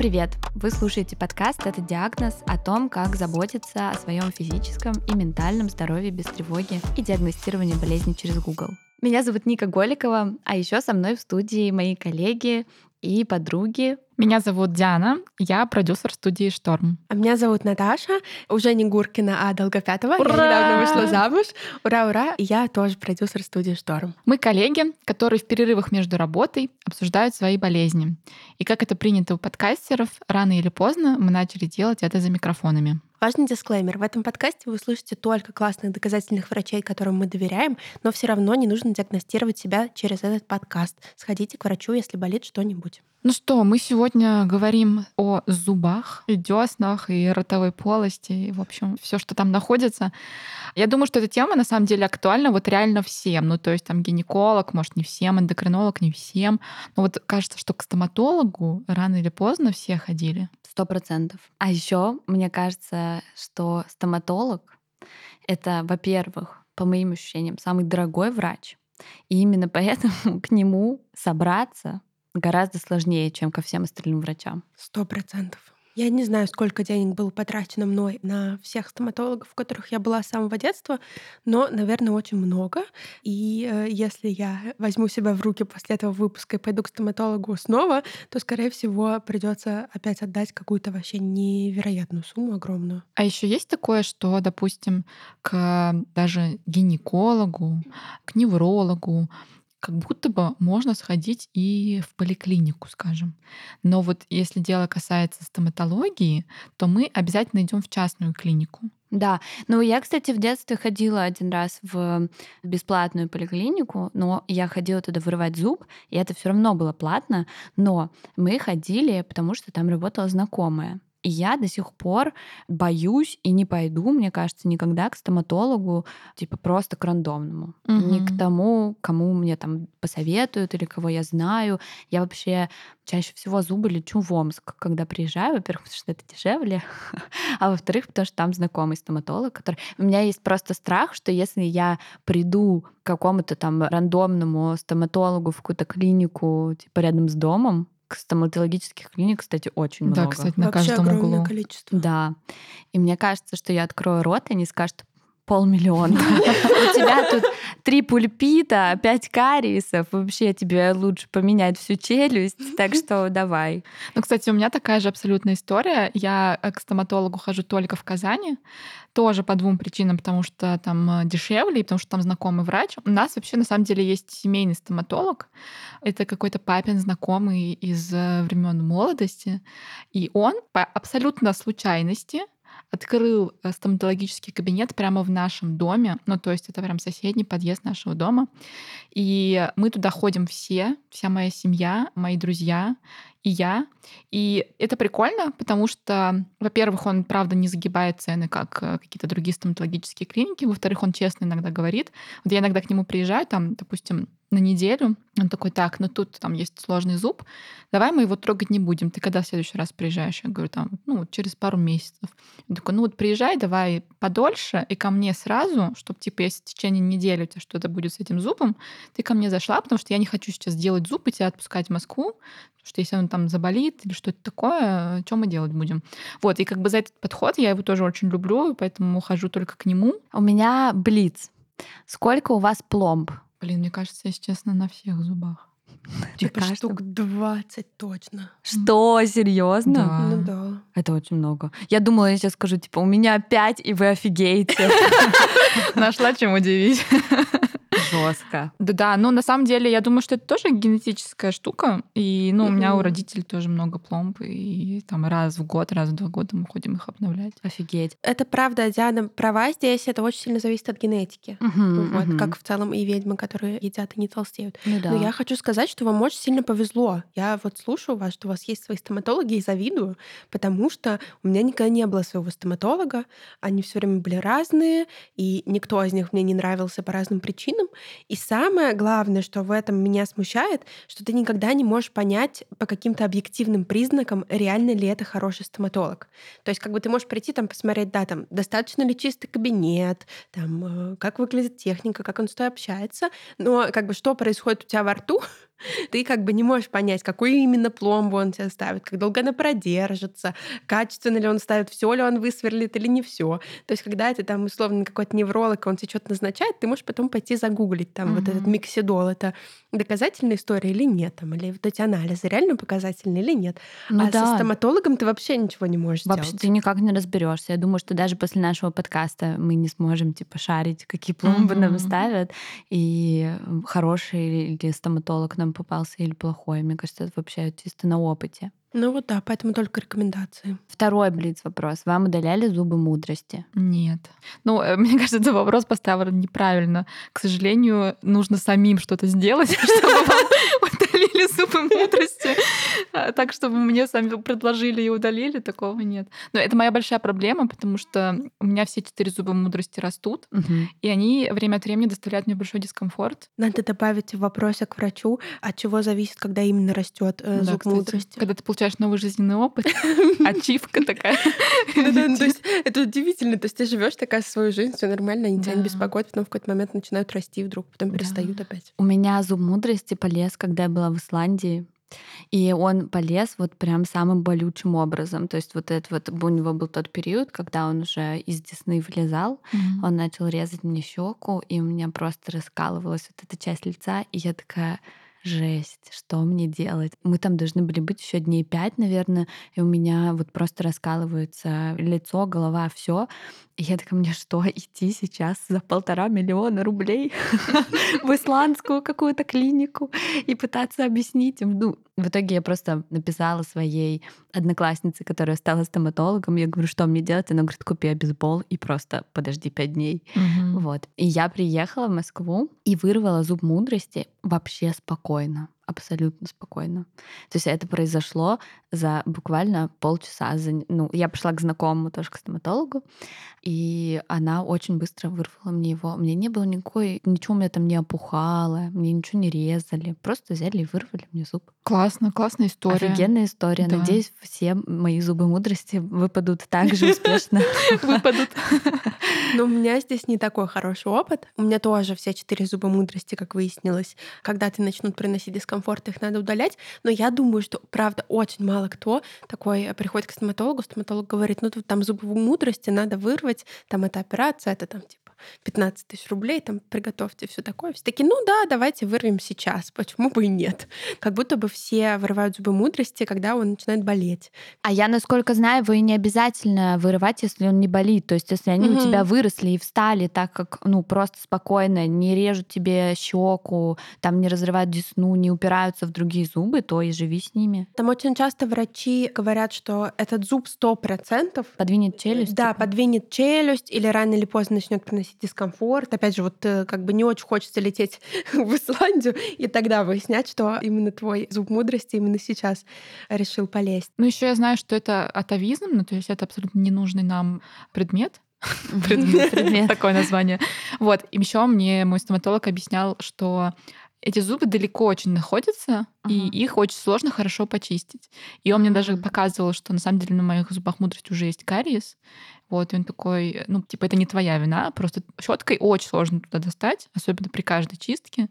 привет! Вы слушаете подкаст «Это диагноз» о том, как заботиться о своем физическом и ментальном здоровье без тревоги и диагностирования болезни через Google. Меня зовут Ника Голикова, а еще со мной в студии мои коллеги и подруги. Меня зовут Диана, я продюсер студии «Шторм». А меня зовут Наташа, уже не Гуркина, а Долгопятова. Ура! Я недавно вышла замуж. Ура, ура! И я тоже продюсер студии «Шторм». Мы коллеги, которые в перерывах между работой обсуждают свои болезни. И как это принято у подкастеров, рано или поздно мы начали делать это за микрофонами. Важный дисклеймер. В этом подкасте вы слышите только классных доказательных врачей, которым мы доверяем, но все равно не нужно диагностировать себя через этот подкаст. Сходите к врачу, если болит что-нибудь. Ну что, мы сегодня говорим о зубах, и деснах, и ротовой полости, и, в общем, все, что там находится. Я думаю, что эта тема на самом деле актуальна вот реально всем. Ну, то есть там гинеколог, может, не всем, эндокринолог, не всем. Но вот кажется, что к стоматологу рано или поздно все ходили. Сто процентов. А еще мне кажется, что стоматолог — это, во-первых, по моим ощущениям, самый дорогой врач. И именно поэтому к нему собраться гораздо сложнее, чем ко всем остальным врачам. Сто процентов. Я не знаю, сколько денег было потрачено мной на всех стоматологов, в которых я была с самого детства, но, наверное, очень много. И э, если я возьму себя в руки после этого выпуска и пойду к стоматологу снова, то, скорее всего, придется опять отдать какую-то вообще невероятную сумму огромную. А еще есть такое, что, допустим, к даже гинекологу, к неврологу, как будто бы можно сходить и в поликлинику, скажем. Но вот если дело касается стоматологии, то мы обязательно идем в частную клинику. Да, ну я, кстати, в детстве ходила один раз в бесплатную поликлинику, но я ходила туда вырывать зуб, и это все равно было платно, но мы ходили, потому что там работала знакомая. И я до сих пор боюсь и не пойду, мне кажется, никогда к стоматологу, типа просто к рандомному. Угу. Не к тому, кому мне там посоветуют или кого я знаю. Я вообще чаще всего зубы лечу в Омск, когда приезжаю, во-первых, потому что это дешевле, а во-вторых, потому что там знакомый стоматолог, который... У меня есть просто страх, что если я приду к какому-то там рандомному стоматологу в какую-то клинику, типа рядом с домом, стоматологических клиник, кстати, очень да, много. Да, кстати, на Вообще каждом углу. количество. Да. И мне кажется, что я открою рот, и они скажут, полмиллиона. У тебя тут три пульпита, пять кариесов. Вообще тебе лучше поменять всю челюсть. Так что давай. Ну, кстати, у меня такая же абсолютная история. Я к стоматологу хожу только в Казани. Тоже по двум причинам, потому что там э, дешевле, и потому что там знакомый врач. У нас вообще на самом деле есть семейный стоматолог. Это какой-то папин знакомый из э, времен молодости. И он по абсолютно случайности открыл э, стоматологический кабинет прямо в нашем доме. Ну, то есть это прям соседний подъезд нашего дома. И мы туда ходим все, вся моя семья, мои друзья и я. И это прикольно, потому что, во-первых, он, правда, не загибает цены, как э, какие-то другие стоматологические клиники. Во-вторых, он честно иногда говорит. Вот я иногда к нему приезжаю, там, допустим, на неделю. Он такой, так, ну тут там есть сложный зуб, давай мы его трогать не будем. Ты когда в следующий раз приезжаешь? Я говорю, там, ну, через пару месяцев. Он такой, ну вот приезжай, давай подольше и ко мне сразу, чтобы, типа, если в течение недели у тебя что-то будет с этим зубом, ты ко мне зашла, потому что я не хочу сейчас делать зуб и тебя отпускать в Москву, потому что если он там заболит или что-то такое, что мы делать будем? Вот, и как бы за этот подход я его тоже очень люблю, поэтому хожу только к нему. У меня блиц. Сколько у вас пломб? Блин, мне кажется, если честно, на всех зубах. Типа штук 20 точно. Что, серьезно? Да. Ну да. Это очень много. Я думала, я сейчас скажу, типа, у меня 5, и вы офигеете. Нашла чем удивить. Жестко. Да-да, но на самом деле я думаю, что это тоже генетическая штука. И ну, у меня у родителей тоже много пломб. И там раз в год, раз в два года мы ходим их обновлять. Офигеть. Это правда, Диана права здесь. Это очень сильно зависит от генетики. вот, Как в целом и ведьмы, которые едят и не толстеют. Ну, да. Но я хочу сказать, что вам очень сильно повезло. Я вот слушаю вас, что у вас есть свои стоматологи и завидую, потому что у меня никогда не было своего стоматолога. Они все время были разные, и никто из них мне не нравился по разным причинам. И самое главное, что в этом меня смущает, что ты никогда не можешь понять по каким-то объективным признакам, реально ли это хороший стоматолог. То есть как бы ты можешь прийти там посмотреть, да, там достаточно ли чистый кабинет, там э, как выглядит техника, как он с тобой общается, но как бы что происходит у тебя во рту, Ты как бы не можешь понять, какую именно пломбу он тебе ставит, как долго она продержится, качественно ли он ставит, все ли он высверлит или не все. То есть, когда это там условно какой-то невролог, он тебе что-то назначает, ты можешь потом пойти загуглить там угу. вот этот миксидол, это доказательная история или нет, там, или вот эти анализы реально показательные или нет. Ну, а да. со стоматологом ты вообще ничего не можешь Вообще сделать. ты никак не разберешься. Я думаю, что даже после нашего подкаста мы не сможем типа шарить, какие пломбы угу. нам ставят, и хороший или стоматолог нам попался или плохой. Мне кажется, это вообще чисто на опыте. Ну вот да, поэтому только рекомендации. Второй блиц вопрос. Вам удаляли зубы мудрости? Нет. Ну, э, мне кажется, этот вопрос поставлен неправильно. К сожалению, нужно самим что-то сделать, чтобы вам удалили зубы мудрости. А, так, чтобы мне сами предложили и удалили, такого нет. Но это моя большая проблема, потому что у меня все четыре зуба мудрости растут, и они время от времени доставляют мне большой дискомфорт. Надо добавить в вопросе к врачу, от чего зависит, когда именно растет э, зуб мудрости. Когда ты получаешь новый жизненный опыт, ачивка такая. То есть это удивительно. То есть ты живешь такая свою жизнь, все нормально, они тебя не беспокоят, потом в какой-то момент начинают расти вдруг, потом перестают опять. У меня зуб мудрости полез, когда я была в Исландии. И он полез вот прям самым болючим образом. То есть вот это вот у него был тот период, когда он уже из десны вылезал, mm-hmm. он начал резать мне щеку, и у меня просто раскалывалась вот эта часть лица, и я такая, жесть, что мне делать? Мы там должны были быть еще дней пять, наверное, и у меня вот просто раскалывается лицо, голова, все. И я такая, мне что, идти сейчас за полтора миллиона рублей в исландскую какую-то клинику и пытаться объяснить им? Ну, в итоге я просто написала своей однокласснице, которая стала стоматологом. Я говорю, что мне делать? Она говорит, купи обезбол и просто подожди пять дней. Угу. Вот. И я приехала в Москву и вырвала зуб мудрости вообще спокойно абсолютно спокойно. То есть это произошло за буквально полчаса. За, ну, я пришла к знакомому тоже к стоматологу, и она очень быстро вырвала мне его. Мне не было никакой, ничего у меня там не опухало, мне ничего не резали. Просто взяли и вырвали мне зуб. Классно, классная история. Офигенная история. Да. Надеюсь, все мои зубы мудрости выпадут так же успешно. Выпадут. Но у меня здесь не такой хороший опыт. У меня тоже все четыре зуба мудрости, как выяснилось. Когда ты начнут приносить дискомфорт, их надо удалять. Но я думаю, что, правда, очень мало кто такой приходит к стоматологу, стоматолог говорит, ну тут там зубы мудрости надо вырвать, там эта операция, это там типа 15 тысяч рублей, там, приготовьте все такое. Все такие, ну да, давайте вырвем сейчас, почему бы и нет. Как будто бы все вырывают зубы мудрости, когда он начинает болеть. А я, насколько знаю, вы не обязательно вырывать, если он не болит. То есть, если они угу. у тебя выросли и встали так, как, ну, просто спокойно, не режут тебе щеку, там не разрывают десну, не упираются в другие зубы, то и живи с ними. Там очень часто врачи говорят, что этот зуб 100% подвинет челюсть. Да, типа. подвинет челюсть или рано или поздно начнет приносить приносить дискомфорт. Опять же, вот э, как бы не очень хочется лететь в Исландию и тогда выяснять, что именно твой зуб мудрости именно сейчас решил полезть. Ну, еще я знаю, что это атовизм, ну, то есть это абсолютно ненужный нам предмет, предмет, предмет. такое название. Вот. И еще мне мой стоматолог объяснял, что эти зубы далеко очень находятся, uh-huh. и их очень сложно хорошо почистить. И он мне даже показывал, что на самом деле на моих зубах мудрости уже есть кариес. Вот, и он такой, ну, типа, это не твоя вина, просто щеткой очень сложно туда достать, особенно при каждой чистке.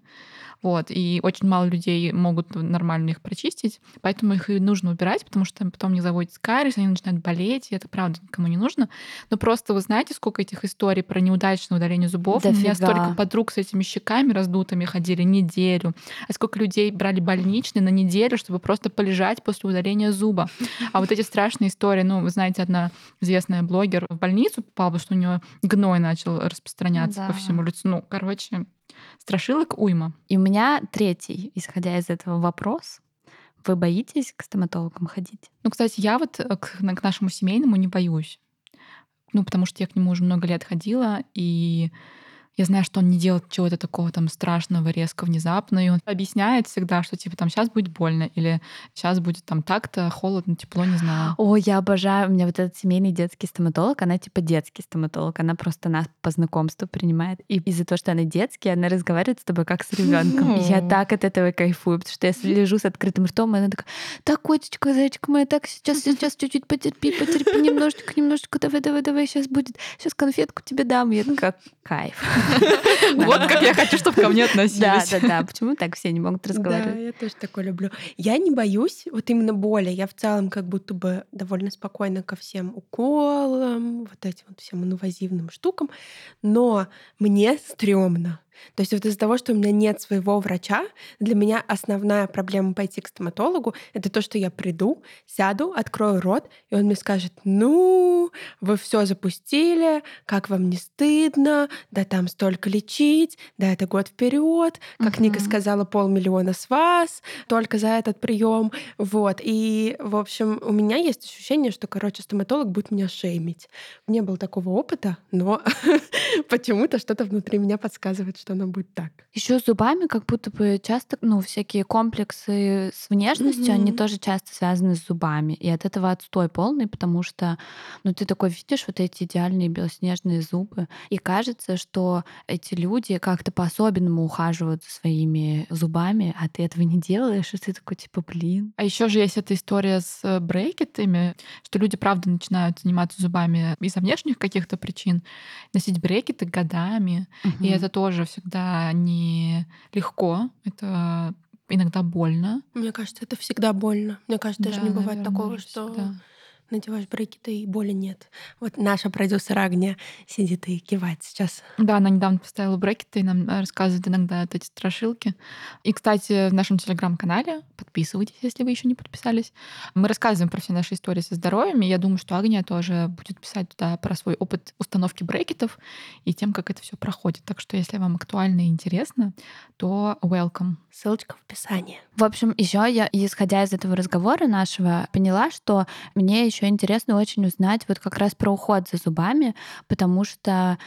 Вот, и очень мало людей могут нормально их прочистить, поэтому их и нужно убирать, потому что потом не заводится кариес, они начинают болеть, и это правда никому не нужно. Но просто вы знаете, сколько этих историй про неудачное удаление зубов? Дофига. У меня столько подруг с этими щеками раздутыми ходили неделю. А сколько людей брали больничные на неделю, чтобы просто полежать после удаления зуба. А вот эти страшные истории, ну, вы знаете, одна известная блогер в больницу попала, потому что у нее гной начал распространяться да. по всему лицу. Ну, короче, страшилок уйма. И у меня третий, исходя из этого, вопрос. Вы боитесь к стоматологам ходить? Ну, кстати, я вот к, к нашему семейному не боюсь. Ну, потому что я к нему уже много лет ходила, и я знаю, что он не делает чего-то такого там страшного, резко, внезапно, и он объясняет всегда, что типа там сейчас будет больно, или сейчас будет там так-то, холодно, тепло, не знаю. О, я обожаю, у меня вот этот семейный детский стоматолог, она типа детский стоматолог, она просто нас по знакомству принимает. И из-за того, что она детский, она разговаривает с тобой как с ребенком. И я так от этого кайфую, потому что я лежу с открытым ртом, и она такая, так, котечка, зайчка моя, так, сейчас, сейчас, чуть-чуть потерпи, потерпи немножечко, немножечко, давай, давай, давай, сейчас будет, сейчас конфетку тебе дам. Я такая, кайф. Вот как я хочу, чтобы ко мне Да, относились. да, да. Почему так все не могут Да, разговаривать? я тоже такое люблю. Я не боюсь вот именно боли. Я в целом как будто бы довольно спокойна ко всем уколам, вот этим вот всем инвазивным штукам, но мне стрёмно. То есть вот из-за того, что у меня нет своего врача, для меня основная проблема пойти к стоматологу — это то, что я приду, сяду, открою рот, и он мне скажет, ну, вы все запустили, как вам не стыдно, да там столько лечить, да это год вперед, как Ника Мгм. сказала, полмиллиона с вас только за этот прием, вот. И, в общем, у меня есть ощущение, что, короче, стоматолог будет меня шеймить. Не было такого опыта, но почему-то что-то внутри меня подсказывает, что оно будет так. Еще с зубами как будто бы часто, ну, всякие комплексы с внешностью, они Мгм. тоже часто связаны с зубами. И от этого отстой полный, потому что, ну, ты такой видишь вот эти идеальные белоснежные зубы, и кажется, что эти люди как-то по-особенному ухаживают за своими зубами, а ты этого не делаешь, и ты такой, типа, блин. А еще же есть эта история с э, брекетами, что люди, правда, начинают заниматься зубами из-за внешних каких-то причин, носить брекеты годами. И Мгм. это тоже всегда не легко, это иногда больно. Мне кажется, это всегда больно. Мне кажется, даже Да, не бывает наверное, такого, что всегда. Надеваешь брекеты и боли нет. Вот наша продюсер Агния сидит и кивает сейчас. Да, она недавно поставила брекеты и нам э, рассказывает иногда вот эти страшилки. И, кстати, в нашем телеграм-канале, подписывайтесь, если вы еще не подписались, мы рассказываем про все наши истории со здоровьем, и я думаю, что Агния тоже будет писать туда про свой опыт установки брекетов и тем, как это все проходит. Так что, если вам актуально и интересно, то welcome. Ссылочка в описании. В общем, еще я, исходя из этого разговора нашего, поняла, что мне еще интересно очень узнать вот как раз про уход за зубами, потому что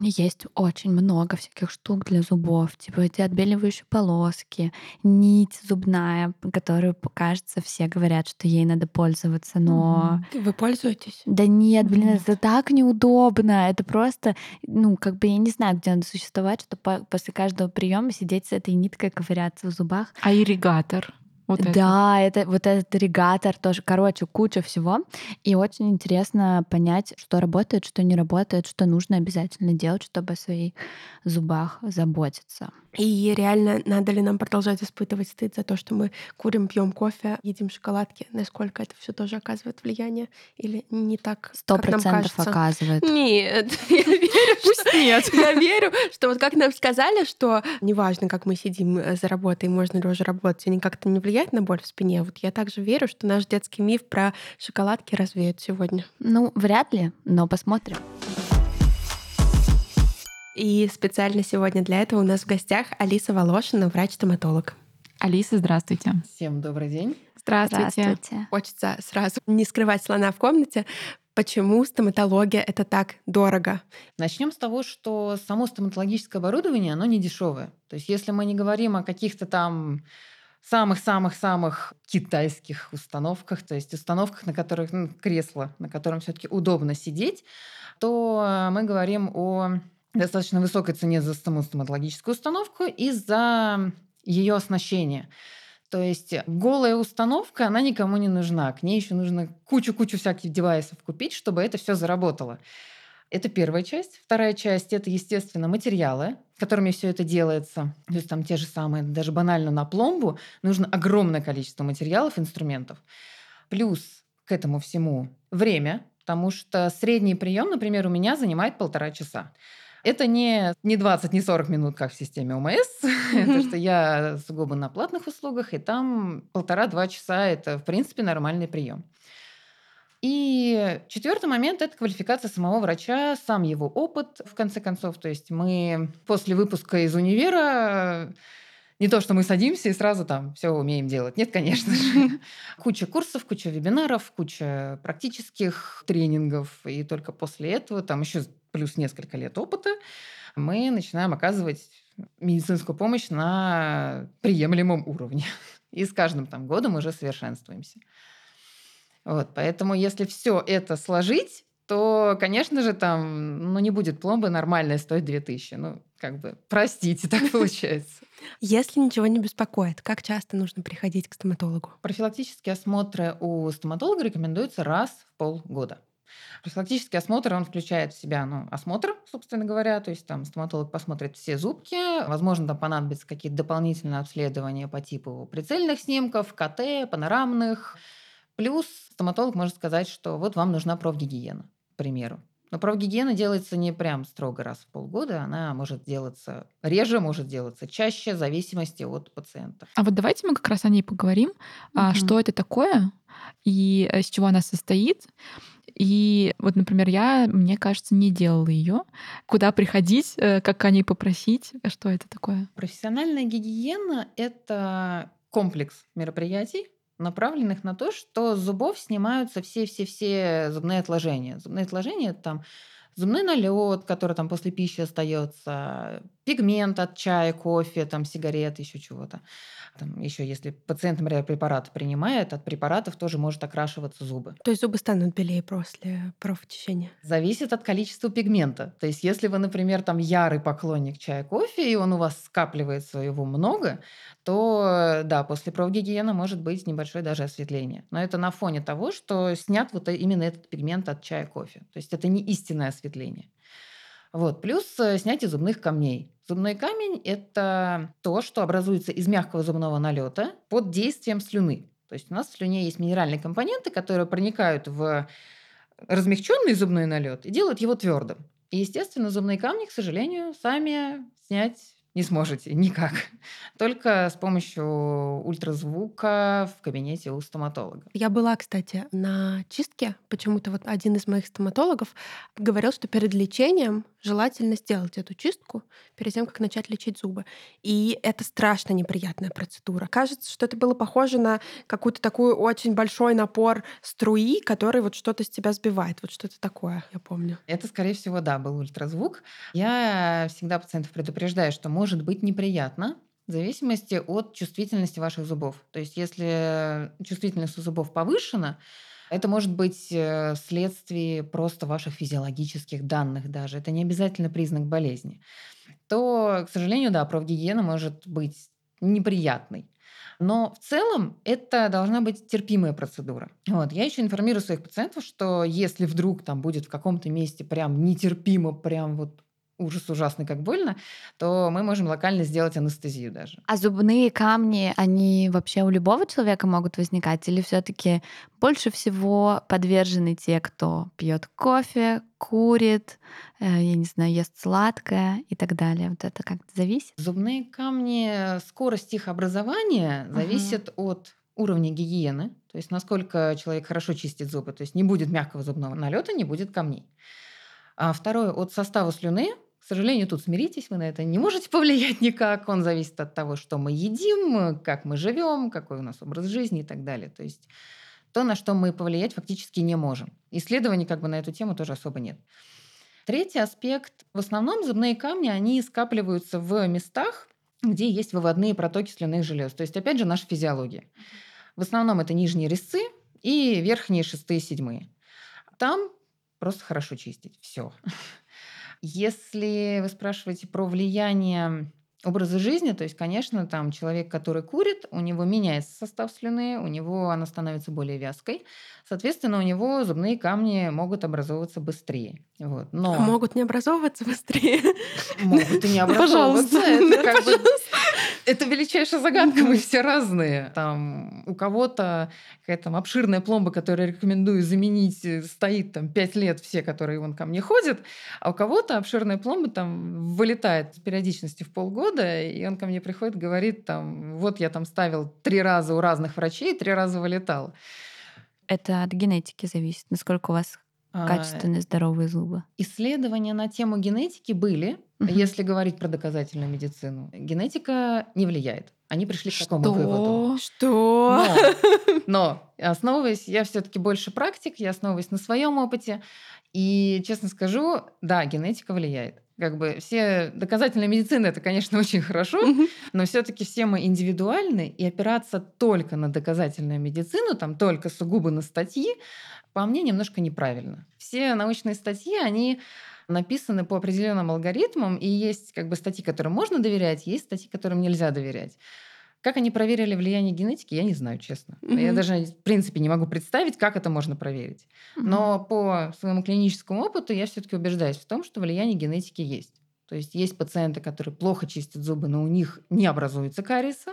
есть очень много всяких штук для зубов, типа эти отбеливающие полоски, нить зубная, которую, кажется, все говорят, что ей надо пользоваться, но. Вы пользуетесь? да нет, блин, Нет. это так неудобно. Это просто, ну, как бы я не знаю, где надо существовать, чтобы по- после каждого приема сидеть с этой ниткой, ковыряться в зубах. А ирригатор? Вот это. да, это вот этот ирригатор тоже, короче, куча всего. И очень интересно понять, что работает, что не работает, что нужно обязательно делать, чтобы о своих зубах заботиться. И реально, надо ли нам продолжать испытывать стыд за то, что мы курим, пьем кофе, едим шоколадки? Насколько это все тоже оказывает влияние? Или не так, Сто как нам процентов кажется? оказывает. Нет, я верю, Пусть что... нет. Я верю, что вот как нам сказали, что неважно, как мы сидим за работой, можно ли уже работать, они как-то не влияет на боль в спине. Вот я также верю, что наш детский миф про шоколадки развеют сегодня. Ну, вряд ли, но посмотрим. И специально сегодня для этого у нас в гостях Алиса Волошина, врач-стоматолог. Алиса, здравствуйте. Всем добрый день. Здравствуйте. Здравствуйте. Хочется сразу не скрывать слона в комнате. Почему стоматология это так дорого? Начнем с того, что само стоматологическое оборудование, оно не дешевое. То есть если мы не говорим о каких-то там самых-самых-самых китайских установках, то есть установках, на которых ну, кресло, на котором все-таки удобно сидеть, то мы говорим о достаточно высокой цене за саму стоматологическую установку и за ее оснащение. То есть голая установка, она никому не нужна. К ней еще нужно кучу-кучу всяких девайсов купить, чтобы это все заработало. Это первая часть. Вторая часть – это, естественно, материалы, которыми все это делается. То есть там те же самые, даже банально на пломбу нужно огромное количество материалов, инструментов. Плюс к этому всему время, потому что средний прием, например, у меня занимает полтора часа. Это не, не 20, не 40 минут, как в системе ОМС, потому что я сугубо на платных услугах, и там полтора-два часа – это, в принципе, нормальный прием. И четвертый момент – это квалификация самого врача, сам его опыт, в конце концов. То есть мы после выпуска из универа не то, что мы садимся и сразу там все умеем делать. Нет, конечно же. Куча курсов, куча вебинаров, куча практических тренингов. И только после этого, там еще плюс несколько лет опыта, мы начинаем оказывать медицинскую помощь на приемлемом уровне. И с каждым там годом уже совершенствуемся. Вот, поэтому если все это сложить, то, конечно же, там ну, не будет пломбы нормальная стоить 2000. Ну, как бы, простите, так получается. Если ничего не беспокоит, как часто нужно приходить к стоматологу? Профилактические осмотры у стоматолога рекомендуются раз в полгода. Профилактический осмотр, он включает в себя ну, осмотр, собственно говоря, то есть там стоматолог посмотрит все зубки, возможно, там понадобятся какие-то дополнительные обследования по типу прицельных снимков, КТ, панорамных. Плюс стоматолог может сказать, что вот вам нужна профгигиена, к примеру. Но профгигиена делается не прям строго раз в полгода, она может делаться реже, может делаться чаще, в зависимости от пациента. А вот давайте мы как раз о ней поговорим. Угу. Что это такое и э, из чего она состоит? И вот, например, я, мне кажется, не делала ее. Куда приходить, э, как о ней попросить? Что это такое? Профессиональная гигиена — это комплекс мероприятий, направленных на то, что с зубов снимаются все-все-все зубные отложения. Зубные отложения это там зубной налет, который там после пищи остается, пигмент от чая, кофе, там сигарет, еще чего-то. Там еще если пациент, например, препарат принимает, от препаратов тоже может окрашиваться зубы. То есть зубы станут белее после профтечения? Зависит от количества пигмента. То есть если вы, например, там ярый поклонник чая, кофе, и он у вас скапливает своего много, то да, после профгигиена может быть небольшое даже осветление. Но это на фоне того, что снят вот именно этот пигмент от чая, кофе. То есть это не истинное осветление. Вот. Плюс э, снятие зубных камней. Зубной камень – это то, что образуется из мягкого зубного налета под действием слюны. То есть у нас в слюне есть минеральные компоненты, которые проникают в размягченный зубной налет и делают его твердым. И, естественно, зубные камни, к сожалению, сами снять не сможете никак. Только с помощью ультразвука в кабинете у стоматолога. Я была, кстати, на чистке. Почему-то вот один из моих стоматологов говорил, что перед лечением желательно сделать эту чистку перед тем, как начать лечить зубы. И это страшно неприятная процедура. Кажется, что это было похоже на какую-то такую очень большой напор струи, который вот что-то с тебя сбивает. Вот что-то такое, я помню. Это, скорее всего, да, был ультразвук. Я всегда пациентов предупреждаю, что может быть неприятно, в зависимости от чувствительности ваших зубов. То есть если чувствительность у зубов повышена, это может быть э, следствие просто ваших физиологических данных даже. Это не обязательно признак болезни. То, к сожалению, да, профгигиена может быть неприятной. Но в целом это должна быть терпимая процедура. Вот. Я еще информирую своих пациентов, что если вдруг там будет в каком-то месте прям нетерпимо, прям вот ужас ужасный, как больно, то мы можем локально сделать анестезию даже. А зубные камни, они вообще у любого человека могут возникать? Или все-таки больше всего подвержены те, кто пьет кофе, курит, э, я не знаю, ест сладкое и так далее? Вот это как-то зависит? Зубные камни, скорость их образования угу. зависит от уровня гигиены, то есть насколько человек хорошо чистит зубы, то есть не будет мягкого зубного налета, не будет камней. А второе, от состава слюны, к сожалению, тут смиритесь, вы на это не можете повлиять никак. Он зависит от того, что мы едим, как мы живем, какой у нас образ жизни и так далее. То есть то, на что мы повлиять фактически не можем. Исследований как бы на эту тему тоже особо нет. Третий аспект. В основном зубные камни, они скапливаются в местах, где есть выводные протоки слюнных желез. То есть, опять же, наша физиология. В основном это нижние резцы и верхние шестые, седьмые. Там просто хорошо чистить. Все. Если вы спрашиваете про влияние образа жизни, то есть, конечно, там человек, который курит, у него меняется состав слюны, у него она становится более вязкой, соответственно, у него зубные камни могут образовываться быстрее. Вот. Но... Могут не образовываться быстрее? Могут и не образовываться. Это как бы это величайшая загадка, мы все разные. Там у кого-то какая-то там обширная пломба, которую я рекомендую заменить, э, стоит там пять лет все, которые вон ко мне ходят, а у кого-то обширная пломба там вылетает с периодичностью в полгода, и он ко мне приходит, говорит там, вот я там ставил три раза у разных врачей, три раза вылетал. Это от генетики зависит, насколько у вас качественные здоровые зубы. Исследования на тему генетики были, Угу. Если говорить про доказательную медицину, генетика не влияет. Они пришли к такому выводу. Что? Но, но основываясь, я все-таки больше практик, я основываюсь на своем опыте. И, честно скажу, да, генетика влияет. Как бы все доказательная медицина это, конечно, очень хорошо, но все-таки все мы индивидуальны, и опираться только на доказательную медицину, там только сугубо на статьи, по мне, немножко неправильно. Все научные статьи, они написаны по определенным алгоритмам, и есть как бы статьи, которым можно доверять, есть статьи, которым нельзя доверять. Как они проверили влияние генетики, я не знаю, честно. Мгм. Я даже, в принципе, не могу представить, как это можно проверить. Но по своему клиническому опыту я все-таки убеждаюсь в том, что влияние генетики есть. То есть есть пациенты, которые плохо чистят зубы, но у них не образуется кариеса.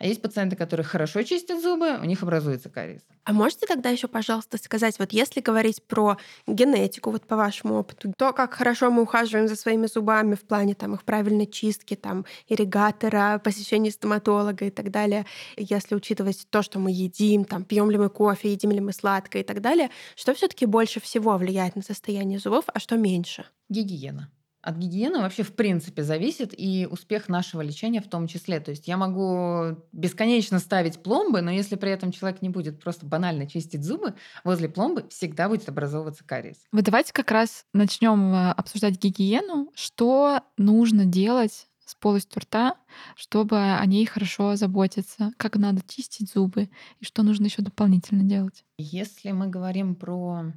А есть пациенты, которые хорошо чистят зубы, у них образуется кариес. А можете тогда еще, пожалуйста, сказать, вот если говорить про генетику, вот по вашему опыту, то, как хорошо мы ухаживаем за своими зубами в плане там их правильной чистки, там ирригатора, посещения стоматолога и так далее, если учитывать то, что мы едим, там пьем ли мы кофе, едим ли мы сладкое и так далее, что все-таки больше всего влияет на состояние зубов, а что меньше? Гигиена. От гигиены вообще в принципе зависит и успех нашего лечения в том числе. То есть я могу бесконечно ставить пломбы, но если при этом человек не будет просто банально чистить зубы, возле пломбы всегда будет образовываться кариес. Вот давайте как раз начнем э, обсуждать гигиену. Что нужно делать с полостью рта, чтобы о ней хорошо заботиться, как надо чистить зубы и что нужно еще дополнительно делать. Если мы говорим про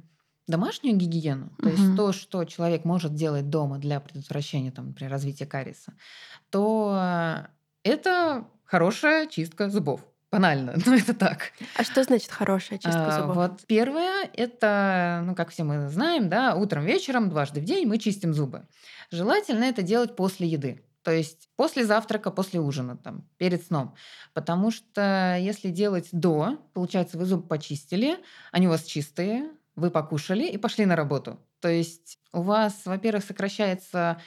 домашнюю гигиену, то есть Мгм. то, что человек может делать дома для предотвращения, там, например, развития кариеса, то это хорошая чистка зубов. Банально, но это так. А что значит хорошая чистка А, зубов? Вот первое, это, ну, как все мы знаем, да, утром, вечером, дважды в день мы чистим зубы. Желательно это делать после еды. То есть после завтрака, после ужина, там, перед сном. Потому что если делать до, получается, вы зубы почистили, они у вас чистые, вы покушали и пошли на работу. То есть у вас, во-первых, сокращается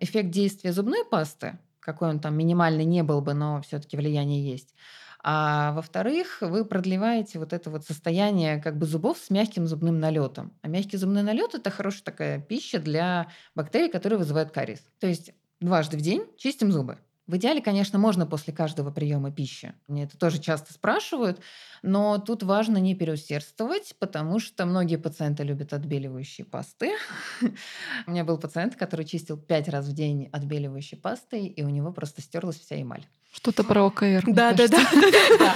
эффект действия зубной пасты, какой он там минимальный не был бы, но все-таки влияние есть. А во-вторых, вы продлеваете вот это вот состояние как бы зубов с мягким зубным налетом. А мягкий зубной налет это хорошая такая пища для бактерий, которые вызывают кариес. То есть дважды в день чистим зубы. В идеале, конечно, можно после каждого приема пищи. Мне это тоже часто спрашивают, но тут важно не переусердствовать, потому что многие пациенты любят отбеливающие пасты. У меня был пациент, который чистил пять раз в день отбеливающей пастой, и у него просто стерлась вся эмаль. Что-то про ОКР. Да, да, да. Да.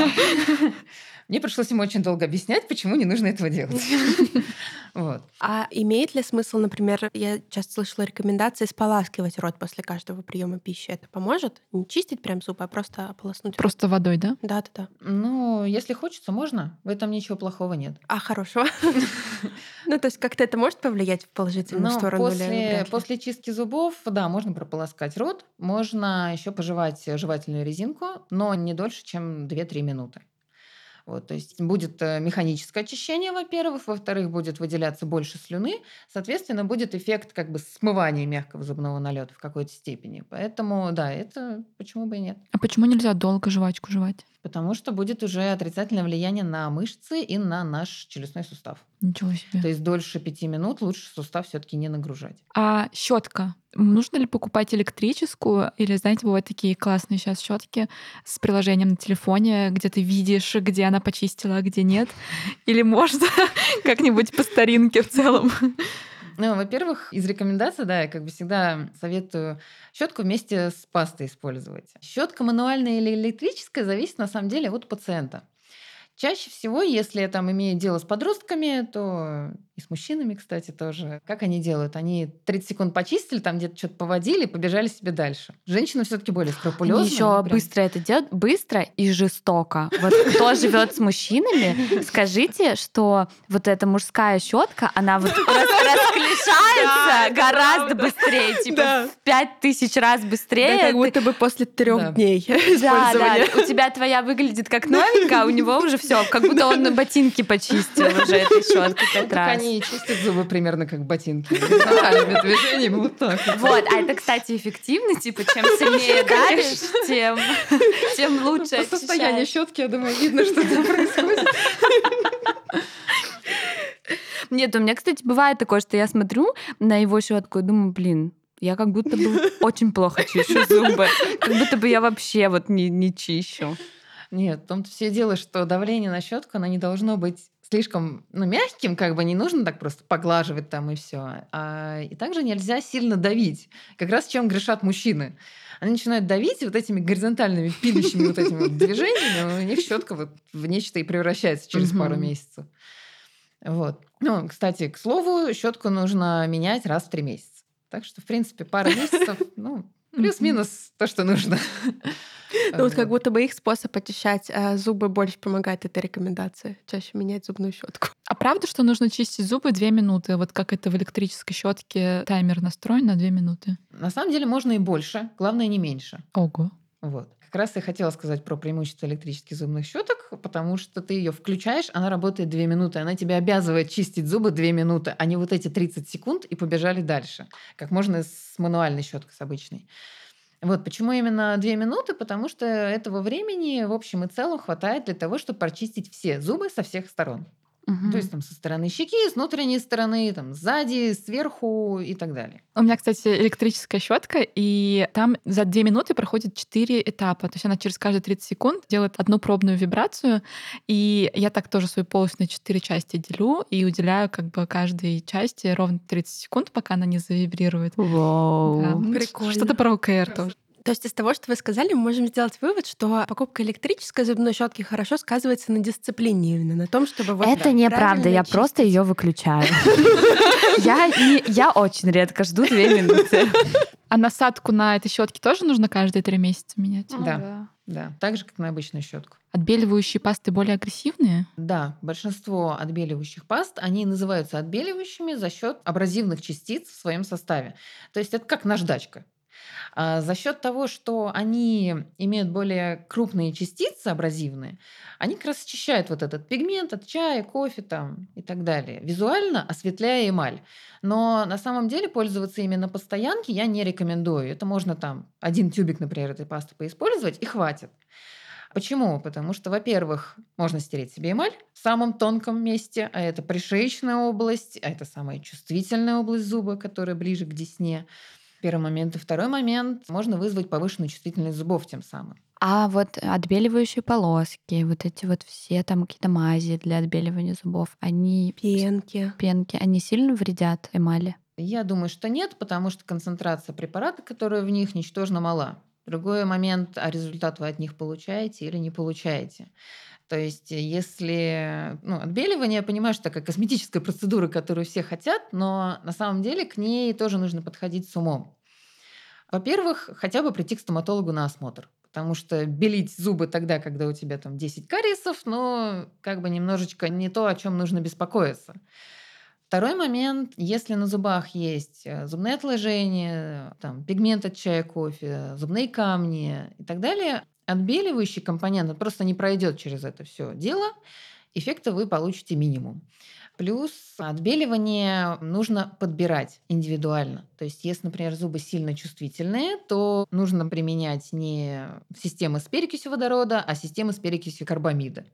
Мне пришлось ему очень долго объяснять, почему не нужно этого делать. Вот. А имеет ли смысл, например, я часто слышала рекомендации споласкивать рот после каждого приема пищи? Это поможет? Не чистить прям зубы, а просто ополоснуть рот? Просто водой, да? Да, да, да. Ну, если хочется, можно. В этом ничего плохого нет. А хорошего? Ну, то есть как-то это может повлиять в положительную Но сторону? после чистки зубов, да, можно прополоскать рот, можно еще пожевать жевательную резинку, но не дольше, чем 2-3 минуты. Вот, то есть будет э, механическое очищение, во-первых, во-вторых, будет выделяться больше слюны, соответственно, будет эффект как бы смывания мягкого зубного налета в какой-то степени. Поэтому, да, это почему бы и нет. А почему нельзя долго жвачку жевать? Потому что будет уже отрицательное влияние на мышцы и на наш челюстной сустав. Ничего себе. То есть дольше пяти минут лучше сустав все-таки не нагружать. А щетка? Нужно ли покупать электрическую? Или, знаете, бывают такие классные сейчас щетки с приложением на телефоне, где ты видишь, где она почистила, а где нет? Или можно как-нибудь по старинке в целом? Ну, во-первых, из рекомендаций, да, я как бы всегда советую щетку вместе с пастой использовать. Щетка мануальная или электрическая зависит на самом деле от пациента. Чаще всего, если я там имею дело с подростками, то и с мужчинами, кстати, тоже. Как они делают? Они 30 секунд почистили, там где-то что-то поводили, побежали себе дальше. Женщины все-таки более скрупулезные. Они еще прям. быстро это делают, быстро и жестоко. Вот кто живет с мужчинами, скажите, что вот эта мужская щетка, она вот рас- расклешается гораздо быстрее, типа в пять тысяч раз быстрее. Как будто бы после трех дней Да, да, у тебя твоя выглядит как новенькая, а у него уже все, как будто он на ботинки почистил уже этой щеткой как раз. Они чистят зубы примерно как ботинки. Движениями вот так. вот. А это, кстати, эффективно, типа, чем сильнее давишь, тем, тем лучше По состоянию щетки, я думаю, видно, что там происходит. Нет, у меня, кстати, бывает такое, что я смотрю на его щетку и думаю, блин, я как будто бы очень плохо чищу зубы. Как будто бы я вообще вот не, не чищу. Нет, в том-то все дело, что давление на щетку, оно не должно быть слишком ну, мягким, как бы не нужно так просто поглаживать там и все. А, и также нельзя сильно давить. Как раз чем грешат мужчины. Они начинают давить вот этими горизонтальными пилищими вот этими движениями, у них щетка вот в нечто и превращается через пару месяцев. Вот. Ну, кстати, к слову, щетку нужно менять раз в три месяца. Так что, в принципе, пара месяцев, ну, плюс-минус то, что нужно. Ну вот как будто бы их способ очищать э, зубы больше помогает этой рекомендации. Чаще менять зубную щетку. А правда, что нужно чистить зубы две минуты? Вот как это в электрической щетке таймер настроен на две минуты? На самом деле можно и больше, главное не меньше. Ого. Вот. Как раз я хотела сказать про преимущество электрических зубных щеток, потому что ты ее включаешь, она работает 2 минуты, она тебя обязывает чистить зубы 2 минуты, а не вот эти 30 секунд и побежали дальше, как можно с мануальной щеткой, с обычной. Вот почему именно 2 минуты, потому что этого времени в общем и целом хватает для того, чтобы прочистить все зубы со всех сторон. Мгм. То есть там со стороны щеки, с внутренней стороны, там сзади, сверху и так далее. У меня, кстати, электрическая щетка, и там за две минуты проходит четыре этапа. То есть она через каждые 30 секунд делает одну пробную вибрацию, и я так тоже свою полость на четыре части делю и уделяю как бы каждой части ровно 30 секунд, пока она не завибрирует. Вау. Да, прикольно. Что-то про ОКР тоже. То есть из того, что вы сказали, мы можем сделать вывод, что покупка электрической зубной щетки хорошо сказывается на дисциплине именно, на том, чтобы вот Это неправда, правильно я просто ее выключаю. Я я очень редко жду две минуты. А насадку на этой щетке тоже нужно каждые три месяца менять? Да. Да, так же, как на обычную щетку. Отбеливающие пасты более агрессивные? Да, большинство отбеливающих паст, они называются отбеливающими за счет абразивных частиц в своем составе. То есть это как наждачка. А за счет того, что они имеют более крупные частицы абразивные, они как раз очищают вот этот пигмент от чая, кофе там и так далее, визуально осветляя эмаль. Но на самом деле пользоваться на постоянке я не рекомендую. Это можно там один тюбик, например, этой пасты поиспользовать и хватит. Почему? Потому что, во-первых, можно стереть себе эмаль в самом тонком месте, а это пришеечная область, а это самая чувствительная область зуба, которая ближе к десне. Первый момент. И второй момент. Можно вызвать повышенную чувствительность зубов тем самым. А вот отбеливающие полоски, вот эти вот все там какие-то мази для отбеливания зубов, они Пенки. пенки, они сильно вредят эмали? Я думаю, что нет, потому что концентрация препарата, которая в них, ничтожно мала. Другой момент, а результат вы от них получаете или не получаете. То есть, если ну, отбеливание, я понимаю, что такая косметическая процедура, которую все хотят, но на самом деле к ней тоже нужно подходить с умом. Во-первых, хотя бы прийти к стоматологу на осмотр. Потому что белить зубы тогда, когда у тебя там 10 кариесов, ну, как бы немножечко не то, о чем нужно беспокоиться. Второй момент, если на зубах есть э, зубные отложения, там, пигмент от чая, кофе, зубные камни и так далее, отбеливающий компонент он просто не пройдет через это все дело, эффекта вы получите минимум. Плюс отбеливание нужно подбирать индивидуально. То есть, если, например, зубы сильно чувствительные, то нужно применять не системы с перекисью водорода, а системы с перекисью карбамида.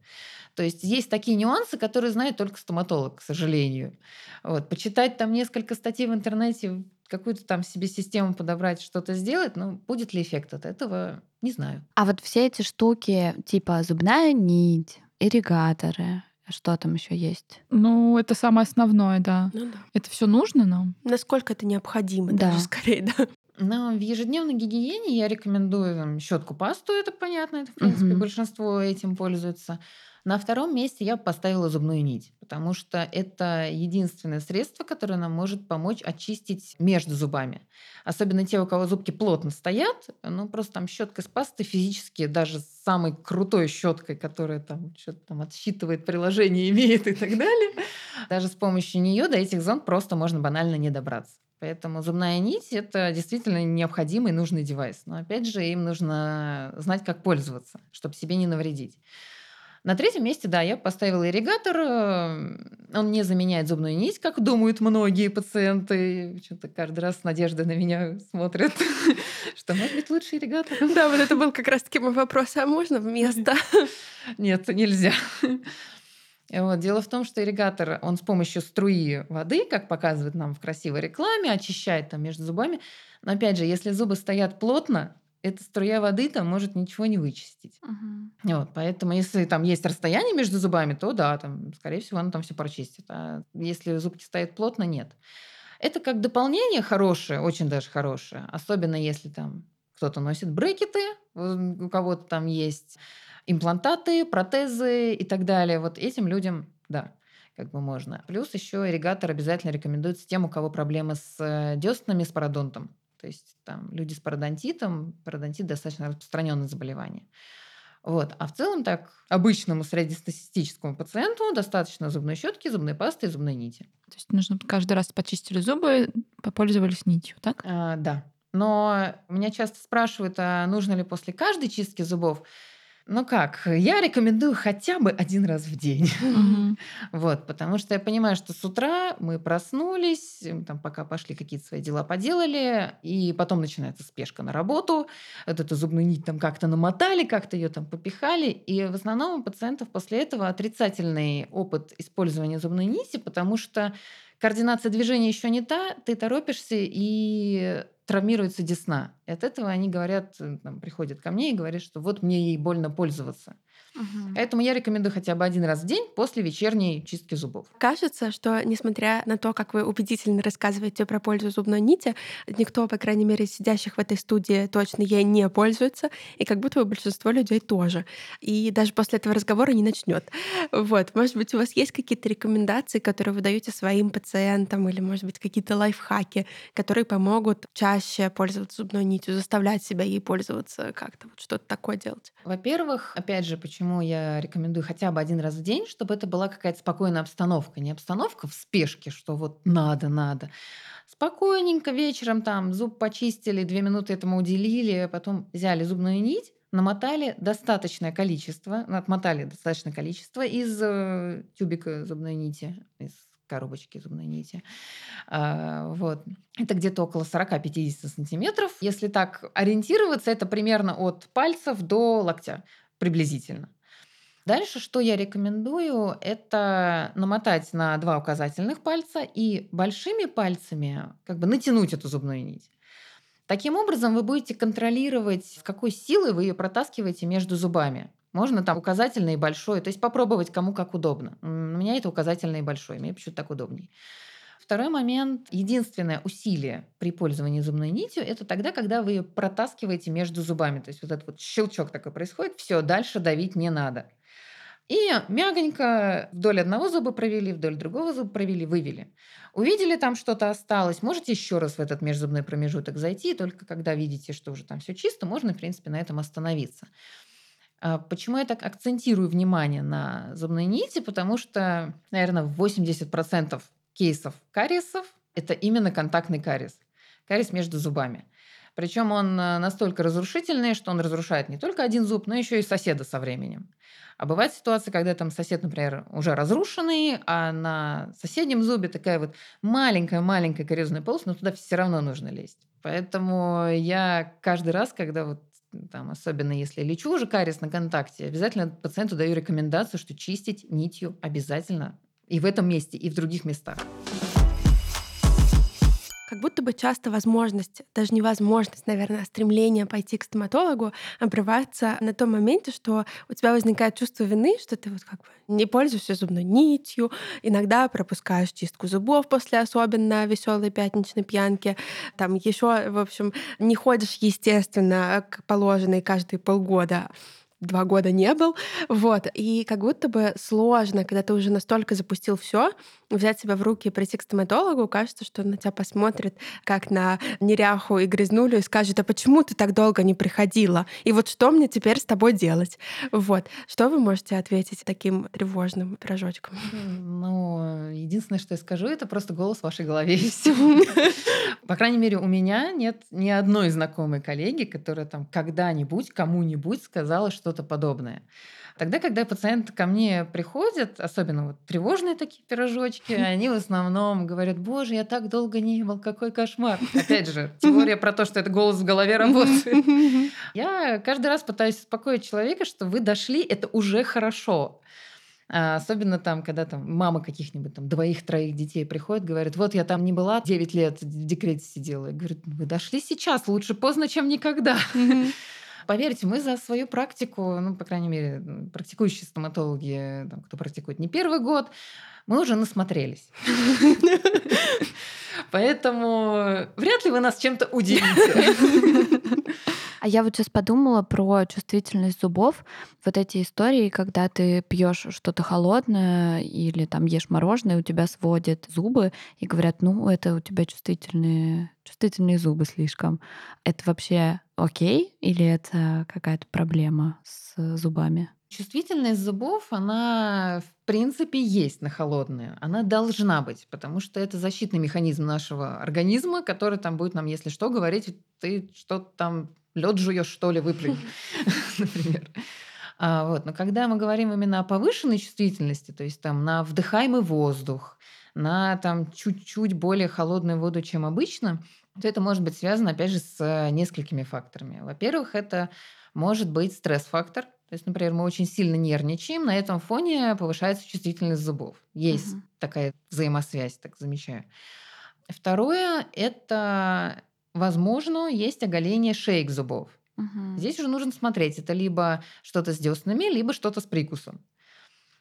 То есть есть такие нюансы, которые знает только стоматолог, к сожалению. Вот. Почитать там несколько статей в интернете, какую-то там себе систему подобрать, что-то сделать, ну, будет ли эффект от этого, не знаю. А вот все эти штуки, типа зубная нить, ирригаторы, что там еще есть? Ну, это самое основное, да. Ну да. Это все нужно нам? Насколько это необходимо, Да. даже скорее, да. Но в ежедневной гигиене я рекомендую там, щетку пасту, это понятно, это в принципе Мгм. большинство этим пользуется. На втором месте я поставила зубную нить, потому что это единственное средство, которое нам может помочь очистить между зубами. Особенно те, у кого зубки плотно стоят, ну просто там щетка с пастой физически, даже с самой крутой щеткой, которая там что-то там отсчитывает приложение, имеет и так далее, даже с помощью нее до этих зон просто можно банально не добраться. Поэтому зубная нить – это действительно необходимый нужный девайс. Но опять же, им нужно знать, как пользоваться, чтобы себе не навредить. На третьем месте, да, я поставила ирригатор. э, Он не заменяет зубную нить, как думают многие пациенты. Что-то каждый раз с надеждой на меня смотрят, что может быть лучше ирригатор. Да, вот это был как раз-таки мой вопрос. А можно вместо? Нет, нельзя. Вот. Дело в том, что ирригатор, он с помощью струи воды, как показывает нам в красивой рекламе, очищает там между зубами. Но опять же, если зубы стоят плотно, эта струя воды там может ничего не вычистить. Вот, поэтому если там есть расстояние между зубами, то да, там, скорее всего, оно там все прочистит. А если зубки стоят плотно, нет. Это как дополнение хорошее, очень даже хорошее. Особенно если там кто-то носит брекеты, у кого-то там есть имплантаты, протезы и так далее. Вот этим людям, да, как бы можно. Плюс еще ирригатор обязательно рекомендуется тем, у кого проблемы с э, деснами, с пародонтом. То есть там люди с пародонтитом, пародонтит достаточно распространенное заболевание. Вот. А в целом так обычному среднестатистическому пациенту достаточно зубной щетки, зубной пасты и зубной нити. То есть нужно каждый раз почистили зубы, попользовались нитью, так? А, да. Но меня часто спрашивают, а нужно ли после каждой чистки зубов ну как, я рекомендую хотя бы один раз в день. Вот, потому что я понимаю, что с утра мы проснулись, там, пока пошли какие-то свои дела поделали, и потом начинается спешка на работу. Вот эту зубную нить там как-то намотали, как-то ее там попихали. И в основном у пациентов после этого отрицательный опыт использования зубной нити, потому что координация движения еще не та, ты торопишься и травмируется десна. И от этого они говорят, э, там, приходят ко мне и говорят, что вот мне ей больно пользоваться. Угу. Поэтому я рекомендую хотя бы один раз в день после вечерней чистки зубов. Кажется, что несмотря на то, как вы убедительно рассказываете про пользу зубной нити, никто, по крайней мере, сидящих в этой студии точно ей не пользуется, и как будто бы большинство людей тоже. И даже после этого разговора не начнет. Вот, может быть, у вас есть какие-то рекомендации, которые вы даете своим пациентам, или, может быть, какие-то лайфхаки, которые помогут чаще пользоваться зубной нитью, заставлять себя ей пользоваться как-то, вот что-то такое делать? Во-первых, опять же, почему почему я рекомендую хотя бы один раз в день, чтобы это была какая-то спокойная обстановка. Не обстановка в спешке, что вот надо, надо. Спокойненько вечером там зуб почистили, две минуты этому уделили, потом взяли зубную нить, намотали достаточное количество, ну, отмотали достаточное количество из э, тюбика зубной нити, из коробочки зубной нити. А, вот. Это где-то около 40-50 сантиметров. Если так ориентироваться, это примерно от пальцев до локтя приблизительно. Дальше, что я рекомендую, это намотать на два указательных пальца и большими пальцами как бы натянуть эту зубную нить. Таким образом, вы будете контролировать, с какой силой вы ее протаскиваете между зубами. Можно там указательный и большой, то есть попробовать кому как удобно. У меня это указательный и большой, мне почему-то так удобнее. Второй момент. Единственное усилие при пользовании зубной нитью – это тогда, когда вы ее протаскиваете между зубами. То есть вот этот вот щелчок такой происходит, все, дальше давить не надо. И мягонько вдоль одного зуба провели, вдоль другого зуба провели, вывели. Увидели, там что-то осталось, можете еще раз в этот межзубной промежуток зайти, только когда видите, что уже там все чисто, можно, в принципе, на этом остановиться. А почему я так акцентирую внимание на зубной нити? Потому что, наверное, 80% кейсов кариесов – это именно контактный кариес. Кариес между зубами. Причем он э, настолько разрушительный, что он разрушает не только один зуб, но еще и соседа со временем. А бывает ситуация, когда там сосед, например, уже разрушенный, а на соседнем зубе такая вот маленькая-маленькая кариозная полость, но туда все равно нужно лезть. Поэтому я каждый раз, когда вот там, особенно если лечу уже кариес на контакте, обязательно пациенту даю рекомендацию, что чистить нитью обязательно и в этом месте, и в других местах. Как будто бы часто возможность, даже невозможность, наверное, стремление пойти к стоматологу обрывается на том моменте, что у тебя возникает чувство вины, что ты вот как бы не пользуешься зубной нитью, иногда пропускаешь чистку зубов после особенно веселой пятничной пьянки, там еще, в общем, не ходишь, естественно, к положенной каждые полгода два года не был. Вот. И как будто бы сложно, когда ты уже настолько запустил все, взять себя в руки и прийти к стоматологу, кажется, что он на тебя посмотрит как на неряху и грязнулю и скажет, а почему ты так долго не приходила? И вот что мне теперь с тобой делать? Вот. Что вы можете ответить таким тревожным пирожочком? Ну, единственное, что я скажу, это просто голос в вашей голове. По крайней мере, у меня нет ни одной знакомой коллеги, которая там когда-нибудь кому-нибудь сказала что-то подобное. Тогда, когда пациент ко мне приходит, особенно вот тревожные такие пирожочки, они в основном говорят, боже, я так долго не был, какой кошмар. Опять же, теория про то, что это голос в голове работает. Я каждый раз пытаюсь успокоить человека, что вы дошли, это уже хорошо. А особенно там, когда там мама каких-нибудь там двоих-троих детей приходит, говорит, вот я там не была 9 лет в декрете сидела. И говорит, вы дошли сейчас, лучше поздно, чем никогда. Поверьте, мы за свою практику, ну, по крайней мере, практикующие стоматологи, там, кто практикует не первый год, мы уже насмотрелись. Поэтому вряд ли вы нас чем-то удивите. А я вот сейчас подумала про чувствительность зубов. Вот эти истории, когда ты пьешь что-то холодное или там ешь мороженое, у тебя сводят зубы и говорят, ну, это у тебя чувствительные, чувствительные зубы слишком. Это вообще окей или это какая-то проблема с зубами? Чувствительность зубов, она в принципе есть на холодные. Она должна быть, потому что это защитный механизм нашего организма, который там будет нам, если что, говорить, ты что-то там лед жуешь, что ли, выплюнь, например. А, вот. Но когда мы говорим именно о повышенной чувствительности, то есть там на вдыхаемый воздух, на там чуть-чуть более холодную воду, чем обычно, то это может быть связано, опять же, с несколькими факторами. Во-первых, это может быть стресс-фактор, то есть, например, мы очень сильно нервничаем, на этом фоне повышается чувствительность зубов. Есть угу. такая взаимосвязь, так замечаю. Второе – это, возможно, есть оголение шеек зубов. Угу. Здесь уже нужно смотреть, это либо что-то с деснами, либо что-то с прикусом.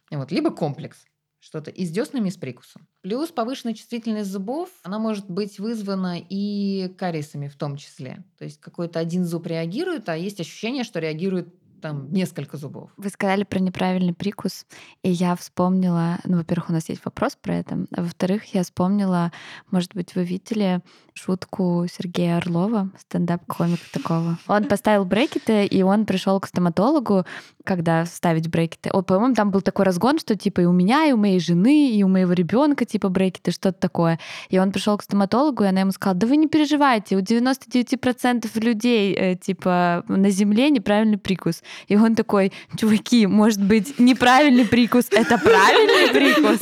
Вот, либо комплекс что-то и с деснами, и с прикусом. Плюс повышенная чувствительность зубов, она может быть вызвана и кариесами в том числе. То есть какой-то один зуб реагирует, а есть ощущение, что реагирует там несколько зубов. Вы сказали про неправильный прикус, и я вспомнила, ну, во-первых, у нас есть вопрос про это, а во-вторых, я вспомнила, может быть, вы видели шутку Сергея Орлова, стендап-комик такого. Он поставил брекеты, и он пришел к стоматологу, когда ставить брекеты. О, по-моему, там был такой разгон, что типа и у меня, и у моей жены, и у моего ребенка типа брекеты, что-то такое. И он пришел к стоматологу, и она ему сказала, да вы не переживайте, у 99% людей э, типа на земле неправильный прикус. И он такой, чуваки, может быть, неправильный прикус — это правильный прикус?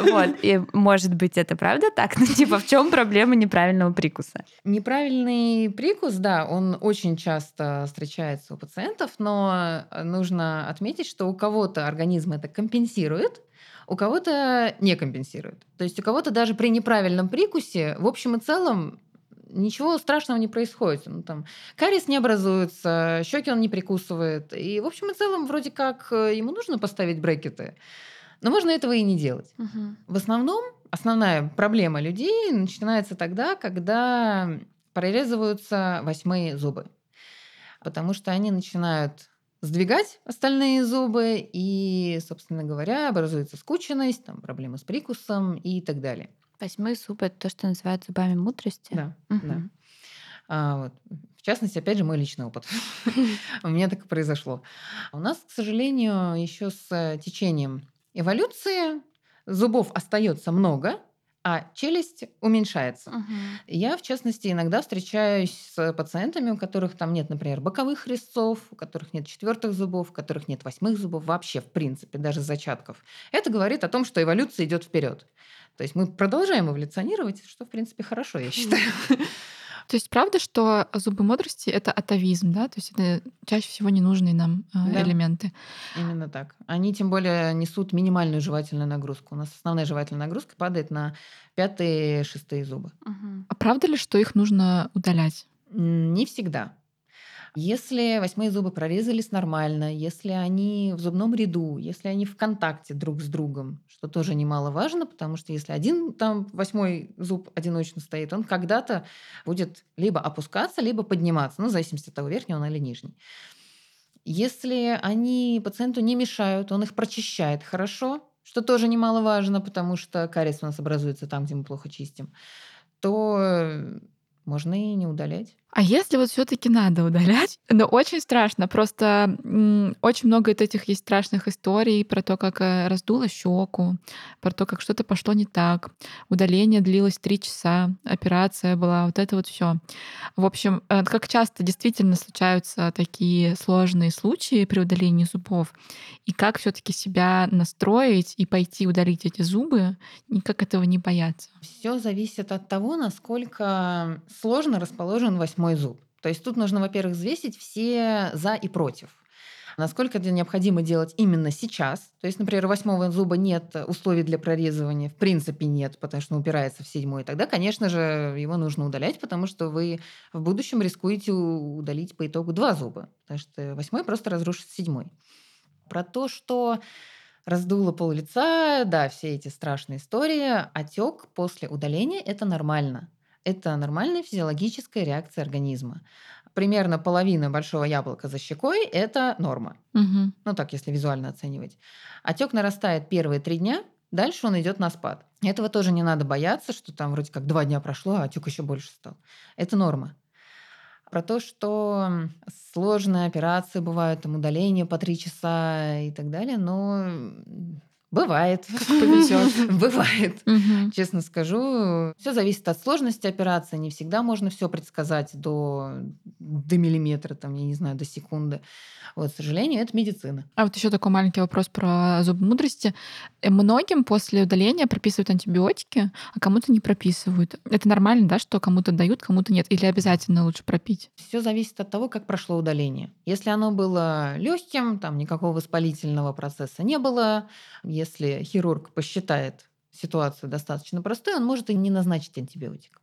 Вот. И может быть, это правда так? Ну, типа, в чем проблема неправильного прикуса? Неправильный прикус, да, он очень часто встречается у пациентов, но нужно отметить, что у кого-то организм это компенсирует, у кого-то не компенсирует. То есть у кого-то даже при неправильном прикусе, в общем и целом, ничего страшного не происходит. Ну, там, кариес не образуется, щеки он не прикусывает. И, в общем и целом, вроде как э, ему нужно поставить брекеты. Но можно этого и не делать. Угу. В основном основная проблема людей начинается тогда, когда прорезываются восьмые зубы. Потому что они начинают сдвигать остальные зубы, и, собственно говоря, образуется скученность, там, проблемы с прикусом и так далее. Восьмой зуб — это то, что называют зубами мудрости? Да, угу. да. А, вот. В частности, опять же, мой личный опыт. У меня так и произошло. У нас, к сожалению, еще с течением эволюции зубов остается много, а челюсть уменьшается. Угу. Я, в частности, иногда встречаюсь с пациентами, у которых там нет, например, боковых резцов, у которых нет четвертых зубов, у которых нет восьмых зубов, вообще, в принципе, даже зачатков. Это говорит о том, что эволюция идет вперед. То есть мы продолжаем эволюционировать, что, в принципе, хорошо, я считаю. То есть правда, что зубы мудрости — это атовизм, да? То есть это чаще всего ненужные нам э, да. элементы. Именно так. Они тем более несут минимальную жевательную нагрузку. У нас основная жевательная нагрузка падает на пятые, шестые зубы. Угу. А правда ли, что их нужно удалять? Не всегда. Если восьмые зубы прорезались нормально, если они в зубном ряду, если они в контакте друг с другом, что тоже немаловажно, потому что если один там восьмой зуб одиночно стоит, он когда-то будет либо опускаться, либо подниматься, ну, в зависимости от того, верхний он или нижний. Если они пациенту не мешают, он их прочищает хорошо, что тоже немаловажно, потому что кариес у нас образуется там, где мы плохо чистим, то можно и не удалять. А если вот все-таки надо удалять, но очень страшно, просто очень много этих есть страшных историй про то, как э, раздуло щеку, про то, как что-то пошло не так. Удаление длилось три часа, операция была, вот это вот все. В общем, э, как часто действительно случаются такие сложные случаи при удалении зубов, и как все-таки себя настроить и пойти удалить эти зубы, и как этого не бояться. Все зависит от того, насколько сложно расположен восьмой мой зуб. То есть тут нужно, во-первых, взвесить все за и против. Насколько это необходимо делать именно сейчас. То есть, например, у восьмого зуба нет условий для прорезывания, в принципе нет, потому что он упирается в седьмой. Тогда, конечно же, его нужно удалять, потому что вы в будущем рискуете удалить по итогу два зуба. Потому что восьмой просто разрушит седьмой. Про то, что раздуло пол лица, да, все эти страшные истории. Отек после удаления – это нормально. Это нормальная физиологическая реакция организма. примерно половина большого яблока за щекой – это норма. Мгм. Ну так, если визуально оценивать. Отек нарастает первые три дня, дальше он идет на спад. Этого тоже не надо бояться, что там вроде как два дня прошло, а отек еще больше стал. Это норма. Про то, что сложные операции бывают, там удаление по три часа и так далее, но бывает. повезет. Бывает. Честно скажу, все зависит от сложности операции. Не всегда можно все предсказать до, до миллиметра, там, я не знаю, до секунды. Вот, к сожалению, это медицина. А вот еще такой маленький вопрос про зуб мудрости. Э, Многим после удаления прописывают антибиотики, а кому-то не прописывают. Это нормально, да, что кому-то дают, кому-то нет? Или обязательно лучше пропить? Все зависит от того, как прошло удаление. Если оно было легким, там никакого воспалительного процесса не было. Если хирург посчитает ситуацию достаточно простой, он может и не назначить антибиотик.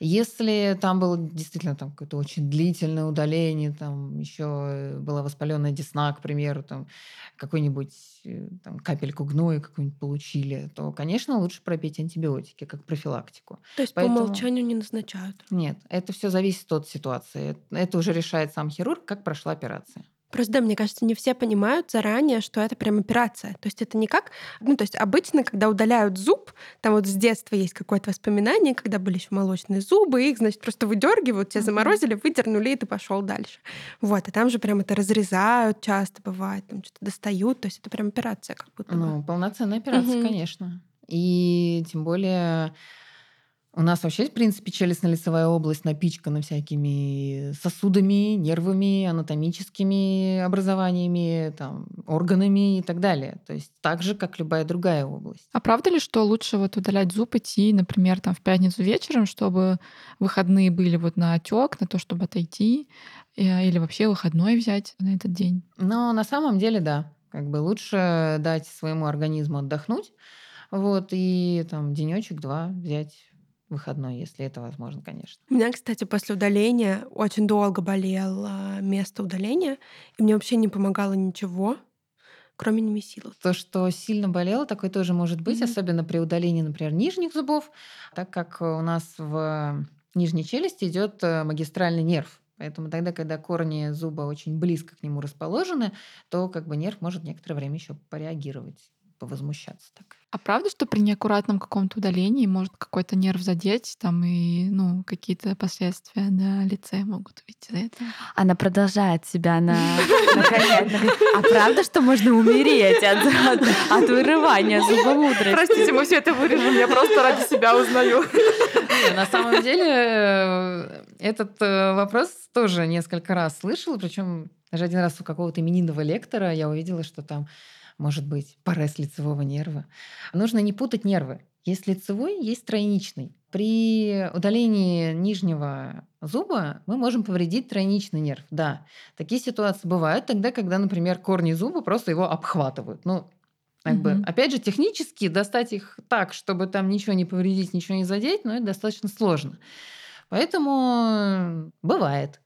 Если там было действительно там какое-то очень длительное удаление, там еще была воспаленная десна, к примеру, там какой-нибудь э, там, капельку гноя какую-нибудь получили, то, конечно, лучше пропить антибиотики как профилактику. То есть Поэтому- по умолчанию не назначают. Нет, это все зависит от ситуации. Это уже решает сам хирург, как прошла операция. Просто, да, мне кажется, не все понимают заранее, что это прям операция. То есть это не как... Ну, то есть обычно, когда удаляют зуб, там вот с детства есть какое-то воспоминание, когда были еще молочные зубы, их, значит, просто выдергивают, тебя заморозили, выдернули, и ты пошел дальше. Вот, а там же прям это разрезают часто бывает, там что-то достают, то есть это прям операция как будто бы. Ну, полноценная операция, Мгм. конечно. И тем более у нас вообще, в принципе, челюстно-лицевая область напичкана всякими сосудами, нервами, анатомическими образованиями, там, органами и так далее. То есть так же, как любая другая область. А правда ли, что лучше вот удалять зуб идти, например, там в пятницу вечером, чтобы выходные были вот на отек, на то, чтобы отойти, э, или вообще выходной взять на этот день? Но на самом деле, да. Как бы лучше дать своему организму отдохнуть, вот, и там денечек-два взять выходной, если это возможно, конечно. У меня, кстати, после удаления очень долго болело место удаления, и мне вообще не помогало ничего, кроме немесила. То, что сильно болело, такое тоже может быть, Мгм. особенно при удалении, например, нижних зубов, так как у нас в нижней челюсти идет э, магистральный нерв. Поэтому тогда, когда корни зуба очень близко к нему расположены, то как бы нерв может некоторое время еще пореагировать, повозмущаться так. А правда, что при неаккуратном каком-то удалении может какой-то нерв задеть, там и ну, какие-то последствия на лице могут быть из-за этого? Она продолжает себя на. А правда, что можно умереть от, вырывания зубомудрости? Простите, мы все это вырежем, я просто ради себя узнаю. На самом деле э, этот э, вопрос тоже несколько раз слышала, причем даже один раз у какого-то именинного лектора я увидела, что там может быть парез лицевого нерва. Нужно не путать нервы. Есть лицевой, есть тройничный. При удалении нижнего зуба мы можем повредить тройничный нерв. Да, такие ситуации бывают тогда, когда, например, корни зуба просто его обхватывают. Ну, как бы, Мгм. опять же, технически достать их так, чтобы там ничего не повредить, ничего не задеть, но это достаточно сложно. Поэтому э, бывает.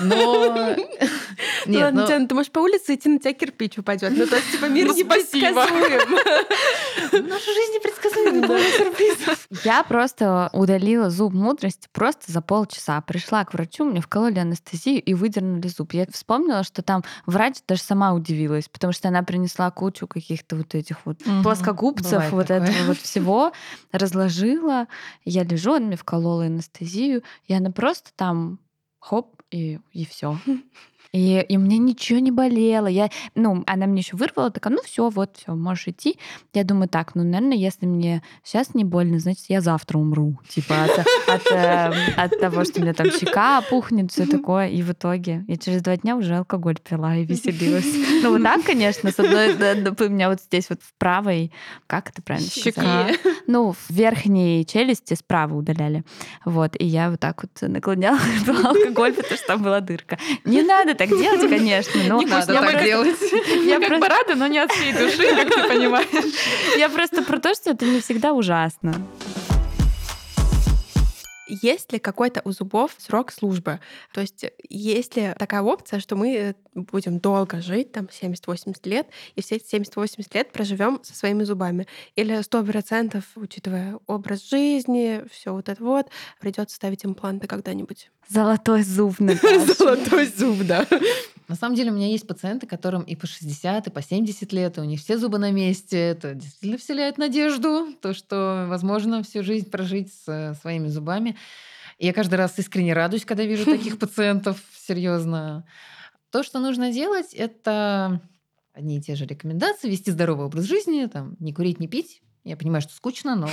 Но... Нет, ладно, но- Диана, ты можешь по улице идти, на тебя кирпич упадет. Ну, то есть, типа, мир Ну, непредсказуем. Наша жизнь непредсказуема, полна сюрпризов. Я просто удалила зуб мудрости просто за полчаса. Пришла к врачу, мне вкололи анестезию и выдернули зуб. Я вспомнила, что там врач даже сама удивилась, потому что она принесла кучу каких-то вот этих вот плоскогубцев, Бывает вот такое. этого вот всего, разложила. Я лежу, она мне вколола анестезию, и она просто там хоп, и, и все. И, и мне ничего не болело. Я, ну, она мне еще вырвала, такая, ну все, вот, все, можешь идти. Я думаю, так, ну, наверное, если мне сейчас не больно, значит, я завтра умру. Типа от, от, э, от того, что у меня там щека опухнет, все такое. И в итоге я через два дня уже алкоголь пила и веселилась. Ну, вот так, конечно, с одной, у меня вот здесь вот в правой, как это правильно сказать? Щека. Ну, в верхней челюсти справа удаляли. Вот, и я вот так вот наклоняла алкоголь, потому что там была дырка. Не надо так делать, конечно, но Не надо так делать. Я как бы просто, рада, но не от всей души, как ты понимаешь. я просто про то, что это не всегда ужасно. Есть ли какой-то у зубов срок службы? То есть есть ли такая опция, что мы будем долго жить, там 70-80 лет, и все эти 70-80 лет проживем со своими зубами? Или сто процентов, учитывая образ жизни, все вот это вот, придется ставить импланты когда-нибудь? Золотой зуб, Золотой зуб, да. На самом деле у меня есть пациенты, которым и по 60, и по 70 лет, и у них все зубы на месте. Это действительно вселяет надежду, то, что возможно всю жизнь прожить с своими зубами. И я каждый раз искренне радуюсь, когда вижу таких пациентов, серьезно. То, что нужно делать, это одни и те же рекомендации, вести здоровый образ жизни, там, не курить, не пить. Я понимаю, что скучно, но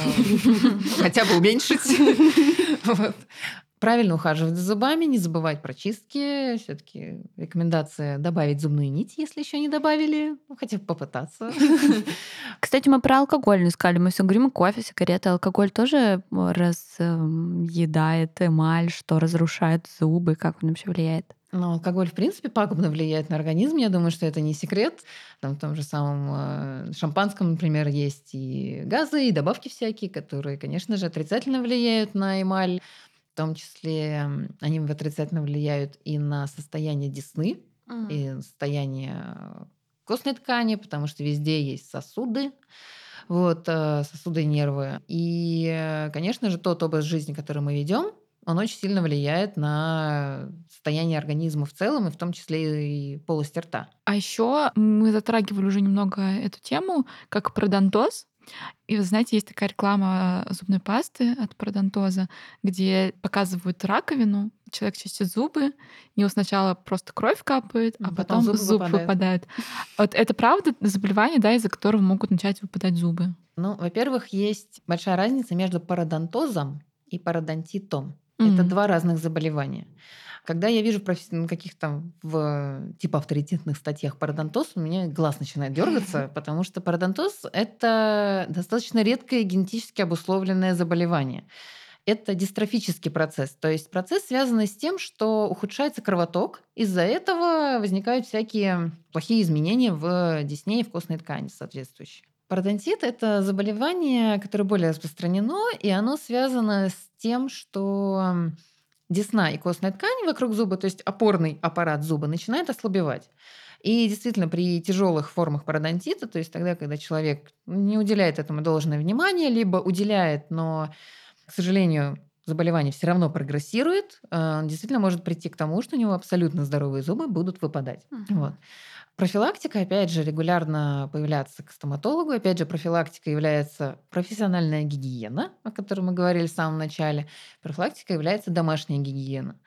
хотя бы уменьшить. Правильно ухаживать за зубами, не забывать про чистки. Все-таки рекомендация добавить зубную нить, если еще не добавили. Ну, хотя бы попытаться. Кстати, мы про алкоголь не сказали. Мы все говорим кофе, сигареты. Алкоголь тоже разъедает эмаль, что разрушает зубы. Как он вообще влияет? Ну, алкоголь, в принципе, пагубно влияет на организм. Я думаю, что это не секрет. Там, в том же самом э, шампанском, например, есть и газы, и добавки всякие, которые, конечно же, отрицательно влияют на эмаль. В том числе они отрицательно влияют и на состояние десны, mm. и состояние костной ткани, потому что везде есть сосуды, вот, э, сосуды и нервы. И, э, конечно же, тот образ жизни, который мы ведем, он очень сильно влияет на состояние организма в целом, и в том числе и полости рта. А еще мы затрагивали уже немного эту тему, как продонтоз. И вы знаете, есть такая реклама зубной пасты от пародонтоза, где показывают раковину, человек чистит зубы, у него сначала просто кровь капает, а потом, потом зуб выпадает. выпадает. Вот это правда заболевание, да, из-за которого могут начать выпадать зубы? Ну, во-первых, есть большая разница между пародонтозом и пародонтитом. Mm-hmm. Это два разных заболевания. Когда я вижу в каких-то в типа авторитетных статьях пародонтоз, у меня глаз начинает дергаться, потому что пародонтоз – это достаточно редкое генетически обусловленное заболевание. Это дистрофический процесс, то есть процесс, связанный с тем, что ухудшается кровоток, из-за этого возникают всякие плохие изменения в десне и в костной ткани соответствующие. Пародонтит – это заболевание, которое более распространено, и оно связано с тем, что десна и костная ткань вокруг зуба, то есть опорный аппарат зуба, начинает ослабевать. И действительно, при тяжелых формах пародонтита, то есть тогда, когда человек не уделяет этому должное внимание, либо уделяет, но, к сожалению, заболевание все равно прогрессирует, э, действительно может прийти к тому, что у него абсолютно здоровые зубы будут выпадать. Угу. Вот. Профилактика, опять же, регулярно появляется к стоматологу. Опять же, профилактика является профессиональная гигиена, о которой мы говорили в самом начале. Профилактика является домашняя гигиена.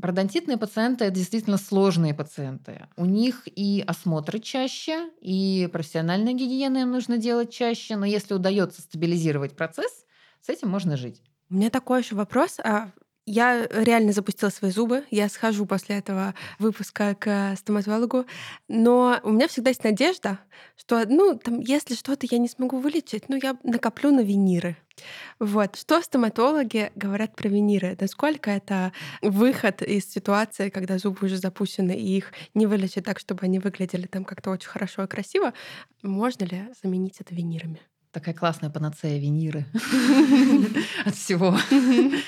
Пародонтитные пациенты – это действительно сложные пациенты. У них и осмотры чаще, и профессиональная гигиена им нужно делать чаще. Но если удается стабилизировать процесс, с этим можно жить. У меня такой еще вопрос. А я реально запустила свои зубы. Я схожу после этого выпуска к стоматологу. Но у меня всегда есть надежда, что, ну, там, если что-то я не смогу вылечить, ну, я накоплю на виниры. Вот. Что стоматологи говорят про виниры? Насколько это выход из ситуации, когда зубы уже запущены, и их не вылечить так, чтобы они выглядели там как-то очень хорошо и красиво? Можно ли заменить это винирами? Такая классная панацея виниры от всего.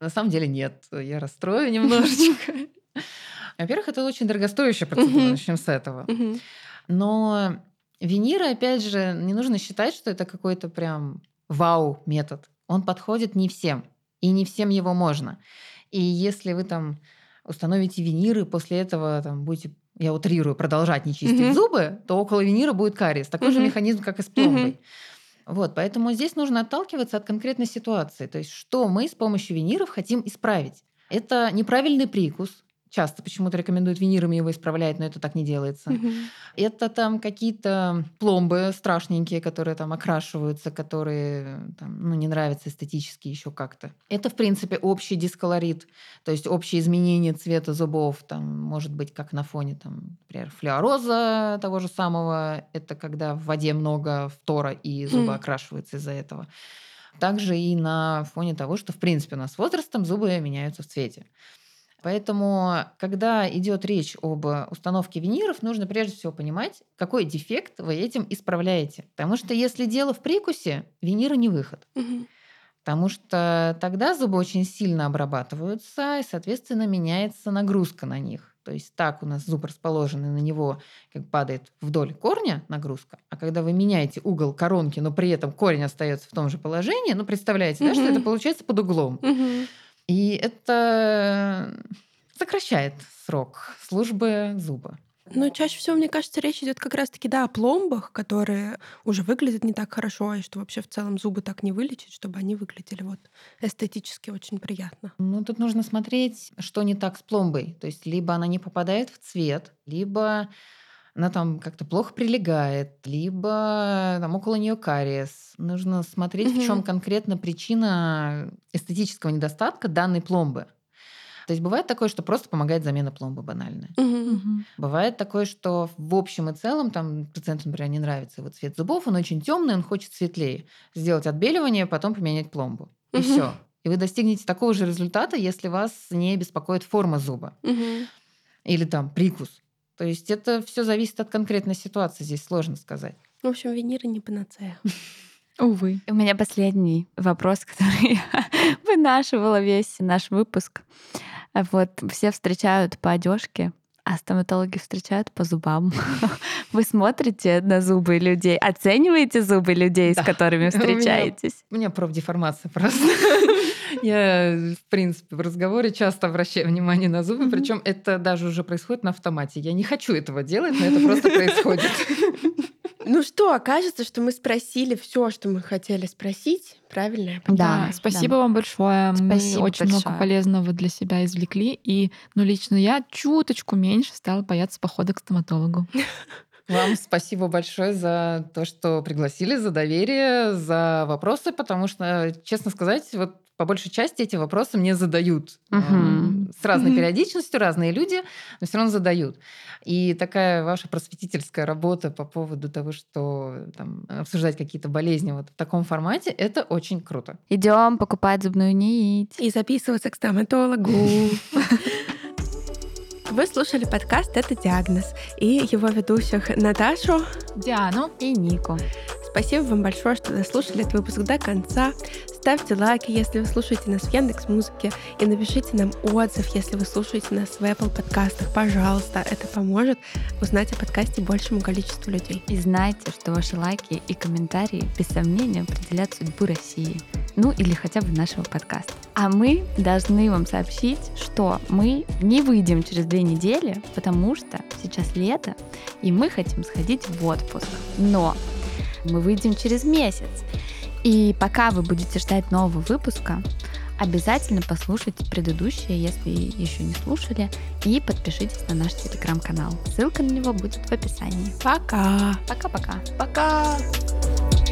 На самом деле нет, я расстрою немножечко. Во-первых, это очень дорогостоящая процедура, начнем с этого. Но виниры, опять же, не нужно считать, что это какой-то прям вау-метод. Он подходит не всем, и не всем его можно. И если вы там установите виниры, после этого там будете, я утрирую, продолжать не чистить mm-hmm. зубы, то около винира будет кариес. Такой mm-hmm. же механизм, как и с пломбой. Mm-hmm. Вот, поэтому здесь нужно отталкиваться от конкретной ситуации. То есть, что мы с помощью виниров хотим исправить. Это неправильный прикус, часто почему-то рекомендуют винирами его исправлять, но это так не делается. Угу. Это там какие-то пломбы страшненькие, которые там окрашиваются, которые там, ну, не нравятся эстетически еще как-то. Это, в принципе, общий дисколорит, то есть общее изменение цвета зубов, там, может быть, как на фоне, там, например, флюороза того же самого, это когда в воде много фтора и зубы mm. окрашиваются из-за этого. Также и на фоне того, что, в принципе, у нас с возрастом зубы меняются в цвете. Поэтому, когда идет речь об установке виниров, нужно прежде всего понимать, какой дефект вы этим исправляете. Потому что если дело в прикусе, виниры не выход. Угу. Потому что тогда зубы очень сильно обрабатываются, и, соответственно, меняется нагрузка на них. То есть так у нас зуб расположен, и на него как падает вдоль корня нагрузка. А когда вы меняете угол коронки, но при этом корень остается в том же положении, ну, представляете, да, что это получается под углом. И это сокращает срок службы зуба. Ну, чаще всего, мне кажется, речь идет как раз-таки, да, о пломбах, которые уже выглядят не так хорошо, и что вообще в целом зубы так не вылечить, чтобы они выглядели вот эстетически очень приятно. Ну, тут нужно смотреть, что не так с пломбой. То есть либо она не попадает в цвет, либо она там как-то плохо прилегает, либо там около нее кариес. Нужно смотреть, угу. в чем конкретно причина эстетического недостатка данной пломбы. То есть бывает такое, что просто помогает замена пломбы банальная. Угу. Бывает такое, что в общем и целом там пациенту, например, не нравится его цвет зубов, он очень темный, он хочет светлее. Сделать отбеливание, потом поменять пломбу. И угу. все. И вы достигнете такого же результата, если вас не беспокоит форма зуба. Угу. Или там прикус. То есть это все зависит от конкретной ситуации, здесь сложно сказать. В общем, виниры не панацея. Увы. У меня последний вопрос, который вынашивала весь наш выпуск. Вот все встречают по одежке, а стоматологи встречают по зубам. Вы смотрите на зубы людей, оцениваете зубы людей, с которыми встречаетесь? У меня, у меня профдеформация просто. Я, в принципе, в разговоре часто обращаю внимание на зубы, причем это даже уже происходит на автомате. Я не хочу этого делать, но это просто происходит. Ну что, кажется, что мы спросили все, что мы хотели спросить. Правильно? Да, спасибо да. вам большое. Спасибо мы очень большое. много полезного для себя извлекли. И, ну, лично я чуточку меньше стала бояться похода к стоматологу. Вам спасибо большое за то, что пригласили, за доверие, за вопросы, потому что, честно сказать, вот по большей части эти вопросы мне задают угу. с разной угу. периодичностью, разные люди, но все равно задают. И такая ваша просветительская работа по поводу того, что там, обсуждать какие-то болезни вот в таком формате, это очень круто. Идем покупать зубную нить. И записываться к стоматологу. Вы слушали подкаст «Это диагноз» и его ведущих Наташу, Диану и Нику. Спасибо вам большое, что дослушали этот выпуск до конца. Ставьте лайки, если вы слушаете нас в Яндекс Музыке, и напишите нам отзыв, если вы слушаете нас в Apple подкастах. Пожалуйста, это поможет узнать о подкасте большему количеству людей. И знайте, что ваши лайки и комментарии без сомнения определят судьбу России. Ну или хотя бы нашего подкаста. А мы должны вам сообщить, что мы не выйдем через две недели, потому что сейчас лето, и мы хотим сходить в отпуск. Но мы выйдем через месяц. И пока вы будете ждать нового выпуска, обязательно послушайте предыдущие, если еще не слушали, и подпишитесь на наш телеграм-канал. Ссылка на него будет в описании. Пока. Пока-пока. Пока. -пока. Пока.